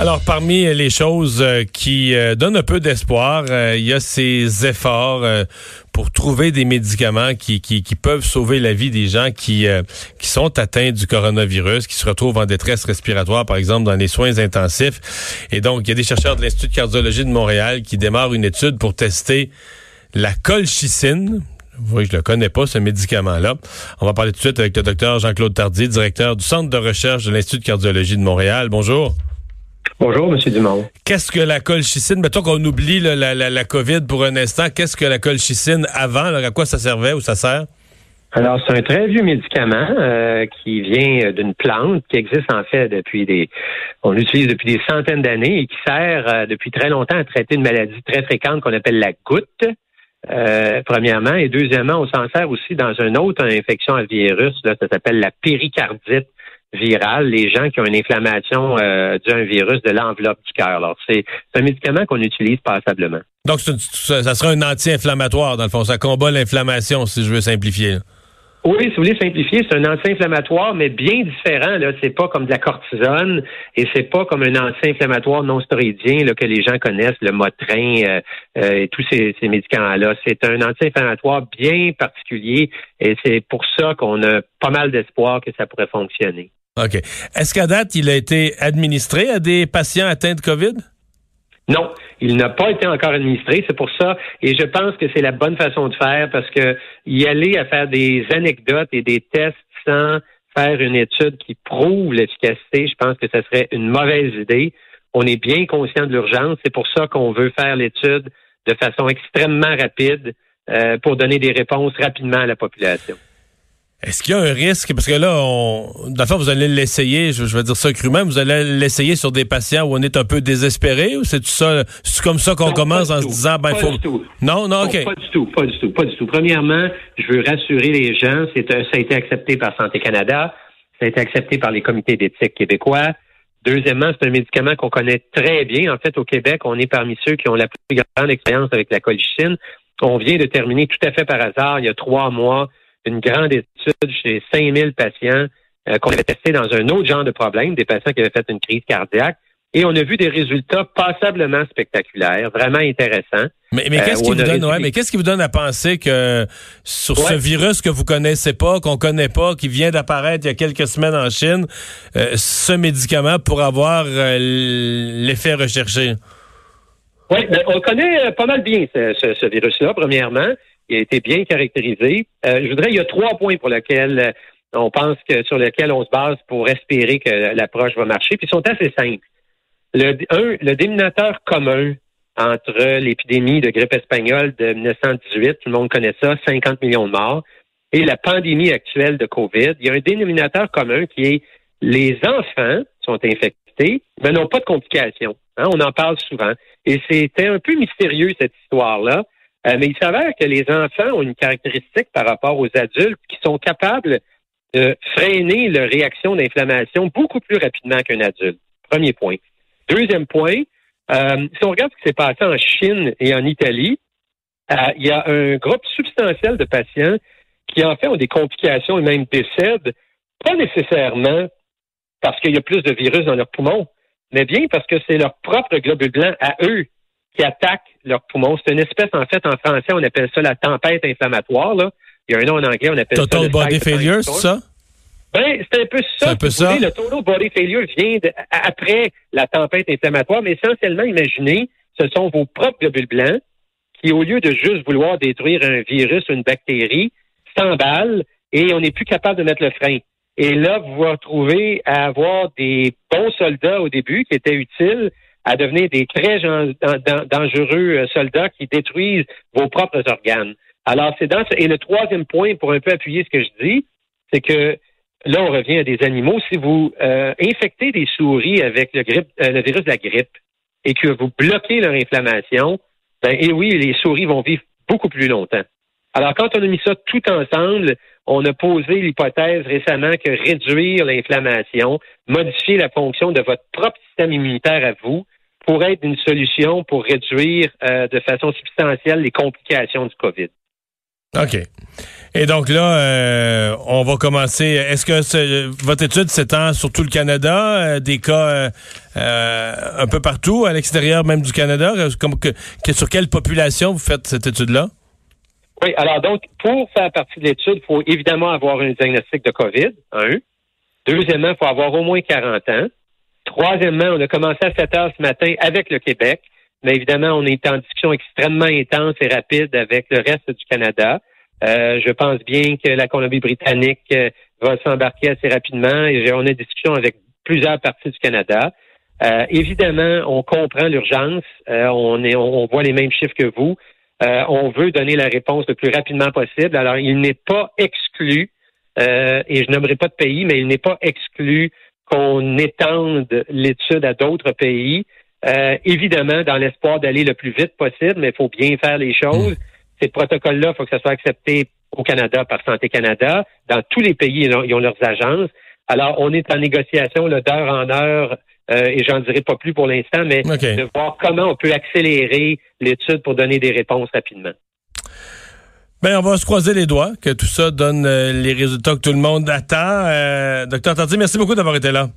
Alors, parmi les choses euh, qui euh, donnent un peu d'espoir, euh, il y a ces efforts pour trouver des médicaments qui, qui, peuvent sauver la vie des gens qui, qui sont atteints du coronavirus, qui se retrouvent en détresse respiratoire, par exemple, dans les soins intensifs. Et donc, il y a des chercheurs de l'Institut de cardiologie de Montréal qui démarrent une étude pour tester la colchicine. Oui, je le connais pas, ce médicament-là. On va parler tout de suite avec le docteur Jean-Claude Tardy, directeur du Centre de recherche de l'Institut de cardiologie de Montréal. Bonjour. Bonjour, M. Dumont. Qu'est-ce que la colchicine? Mettons qu'on oublie la, la, la, COVID pour un instant. Qu'est-ce que la colchicine avant? à quoi ça servait ou ça sert? Alors, c'est un très vieux médicament euh, qui vient d'une plante qui existe en fait depuis des... On l'utilise depuis des centaines d'années et qui sert euh, depuis très longtemps à traiter une maladie très fréquente qu'on appelle la goutte. Euh, premièrement, et deuxièmement, on s'en sert aussi dans une autre infection à virus, là, ça s'appelle la péricardite virale, les gens qui ont une inflammation euh, d'un virus de l'enveloppe du cœur. Alors, c'est un médicament qu'on utilise passablement. Donc, ça, sera un anti-inflammatoire, dans le fond. Ça combat l'inflammation, si je veux simplifier. Oui, si vous voulez simplifier, c'est un anti-inflammatoire, mais bien différent. Là, c'est pas comme de la cortisone et c'est pas comme un anti-inflammatoire non stéroïdien là, que les gens connaissent, le Motrin euh, euh, et tous ces, ces médicaments-là. C'est un anti-inflammatoire bien particulier et c'est pour ça qu'on a pas mal d'espoir que ça pourrait fonctionner. OK. Est-ce qu'à date, il a été administré à des patients atteints de COVID? Non, il n'a pas été encore administré. C'est pour ça, et je pense que c'est la bonne façon de faire parce que y aller à faire des anecdotes et des tests sans faire une étude qui prouve l'efficacité, je pense que ce serait une mauvaise idée. On est bien conscient de l'urgence. C'est pour ça qu'on veut faire l'étude de façon extrêmement rapide euh, pour donner des réponses rapidement à la population. Est-ce qu'il y a un risque? Parce que là, on, dans vous allez l'essayer, je, vais dire ça crûment, vous allez l'essayer sur des patients où on est un peu désespéré ou c'est ça, c'est comme ça qu'on commence en se disant, ben, pas faut. Du tout. Non, non, OK. pas du tout, pas du tout, pas du tout. Premièrement, je veux rassurer les gens, c'est ça a été accepté par Santé Canada, ça a été accepté par les comités d'éthique québécois. Deuxièmement, c'est un médicament qu'on connaît très bien. En fait, au Québec, on est parmi ceux qui ont la plus grande expérience avec la colchicine. On vient de terminer tout à fait par hasard, il y a trois mois, une grande étude chez 5000 patients euh, qu'on avait testé dans un autre genre de problème, des patients qui avaient fait une crise cardiaque. Et on a vu des résultats passablement spectaculaires, vraiment intéressants. Mais, mais qu'est-ce euh, qui vous donne, ouais, mais qu'est-ce qui vous donne à penser que sur ce virus que vous connaissez pas, qu'on connaît pas, qui vient d'apparaître il y a quelques semaines en Chine, euh, ce médicament pour avoir l'effet recherché? Oui, ben, on connaît pas mal bien ce, ce virus-là, premièrement qui a été bien caractérisé. Euh, je voudrais, il y a trois points pour lesquels euh, on pense que sur lesquels on se base pour espérer que l'approche va marcher, puis ils sont assez simples. Le, un, le dénominateur commun entre l'épidémie de grippe espagnole de 1918, tout le monde connaît ça, 50 millions de morts, et la pandémie actuelle de COVID, il y a un dénominateur commun qui est les enfants sont infectés, mais n'ont pas de complications. Hein, on en parle souvent. Et c'était un peu mystérieux, cette histoire-là. Euh, mais il s'avère que les enfants ont une caractéristique par rapport aux adultes qui sont capables de freiner leur réaction d'inflammation beaucoup plus rapidement qu'un adulte. Premier point. Deuxième point, euh, si on regarde ce qui s'est passé en Chine et en Italie, euh, il y a un groupe substantiel de patients qui en fait ont des complications et même décèdent, pas nécessairement parce qu'il y a plus de virus dans leurs poumons, mais bien parce que c'est leur propre globule blanc à eux qui attaquent leurs poumons. C'est une espèce, en fait, en français, on appelle ça la tempête inflammatoire. Là. Il y a un nom en anglais, on appelle ça. Total body failure, c'est ça? Ben, c'est un peu ça. Un peu ça. le total body failure vient après la tempête inflammatoire, mais essentiellement, imaginez, ce sont vos propres globules blancs qui, au lieu de juste vouloir détruire un virus ou une bactérie, s'emballent et on n'est plus capable de mettre le frein. Et là, vous vous retrouvez à avoir des bons soldats au début qui étaient utiles à devenir des très dangereux euh, soldats qui détruisent vos propres organes. Alors, c'est dans Et le troisième point, pour un peu appuyer ce que je dis, c'est que là, on revient à des animaux. Si vous euh, infectez des souris avec le, euh, le virus de la grippe et que vous bloquez leur inflammation, ben, et oui, les souris vont vivre beaucoup plus longtemps. Alors, quand on a mis ça tout ensemble, on a posé l'hypothèse récemment que réduire l'inflammation, modifier la fonction de votre propre système immunitaire à vous, pourrait être une solution pour réduire euh, de façon substantielle les complications du COVID. OK. Et donc là, euh, on va commencer. Est-ce que votre étude s'étend sur tout le Canada, euh, des cas un peu partout, à l'extérieur même du Canada? Comme que, sur quelle population vous faites cette étude-là? Oui, alors donc, pour faire partie de l'étude, il faut évidemment avoir un diagnostic de COVID, un. Deuxièmement, il faut avoir au moins 40 ans. Troisièmement, on a commencé à 7 heures ce matin avec le Québec, mais évidemment, on est en discussion extrêmement intense et rapide avec le reste du Canada. Euh, je pense bien que la Colombie-Britannique euh, va s'embarquer assez rapidement et on a des discussions avec plusieurs parties du Canada. Euh, évidemment, on comprend l'urgence. on, est, on voit les mêmes chiffres que vous. Euh, on veut donner la réponse le plus rapidement possible. Alors, il n'est pas exclu, euh, et je n'aimerais pas de pays, mais il n'est pas exclu qu'on étende l'étude à d'autres pays. Euh, évidemment, dans l'espoir d'aller le plus vite possible, mais il faut bien faire les choses. Hmm. Ces protocoles-là, il faut que ça soit accepté au Canada par Santé Canada. Dans tous les pays, ils ont leurs agences. Alors, on est en négociation d'heure en heure euh, et j'en dirai pas plus pour l'instant, mais de voir comment on peut accélérer l'étude pour donner des réponses rapidement. Ben, on va se croiser les doigts que tout ça donne euh, les résultats que tout le monde attend. Euh, docteur Tardy, merci beaucoup d'avoir été là.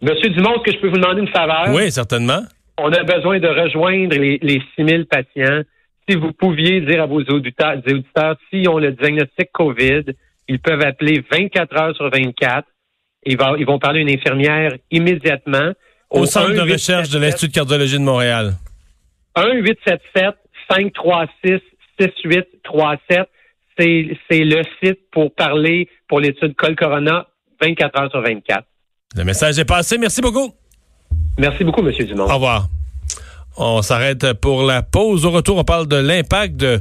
Monsieur Dumont, est-ce que je peux vous demander une faveur? Oui, certainement. On a besoin de rejoindre les, les 6000 patients. Si vous pouviez dire à vos auditeurs, auditeurs si on le diagnostic COVID, ils peuvent appeler 24 heures sur 24. Ils, ils vont parler à une infirmière immédiatement. Au, centre de recherche de l'Institut de cardiologie de Montréal. 1-877-536-6837. C'est le site pour parler pour l'étude Col Corona 24 heures sur 24. Le message est passé. Merci beaucoup. Merci beaucoup, M. Dumont. Au revoir. On s'arrête pour la pause. Au retour, on parle de l'impact de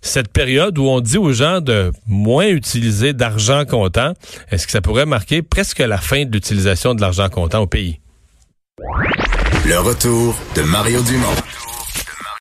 cette période où on dit aux gens de moins utiliser d'argent comptant. Est-ce que ça pourrait marquer presque la fin de l'utilisation de l'argent comptant au pays? Le retour de Mario Dumont.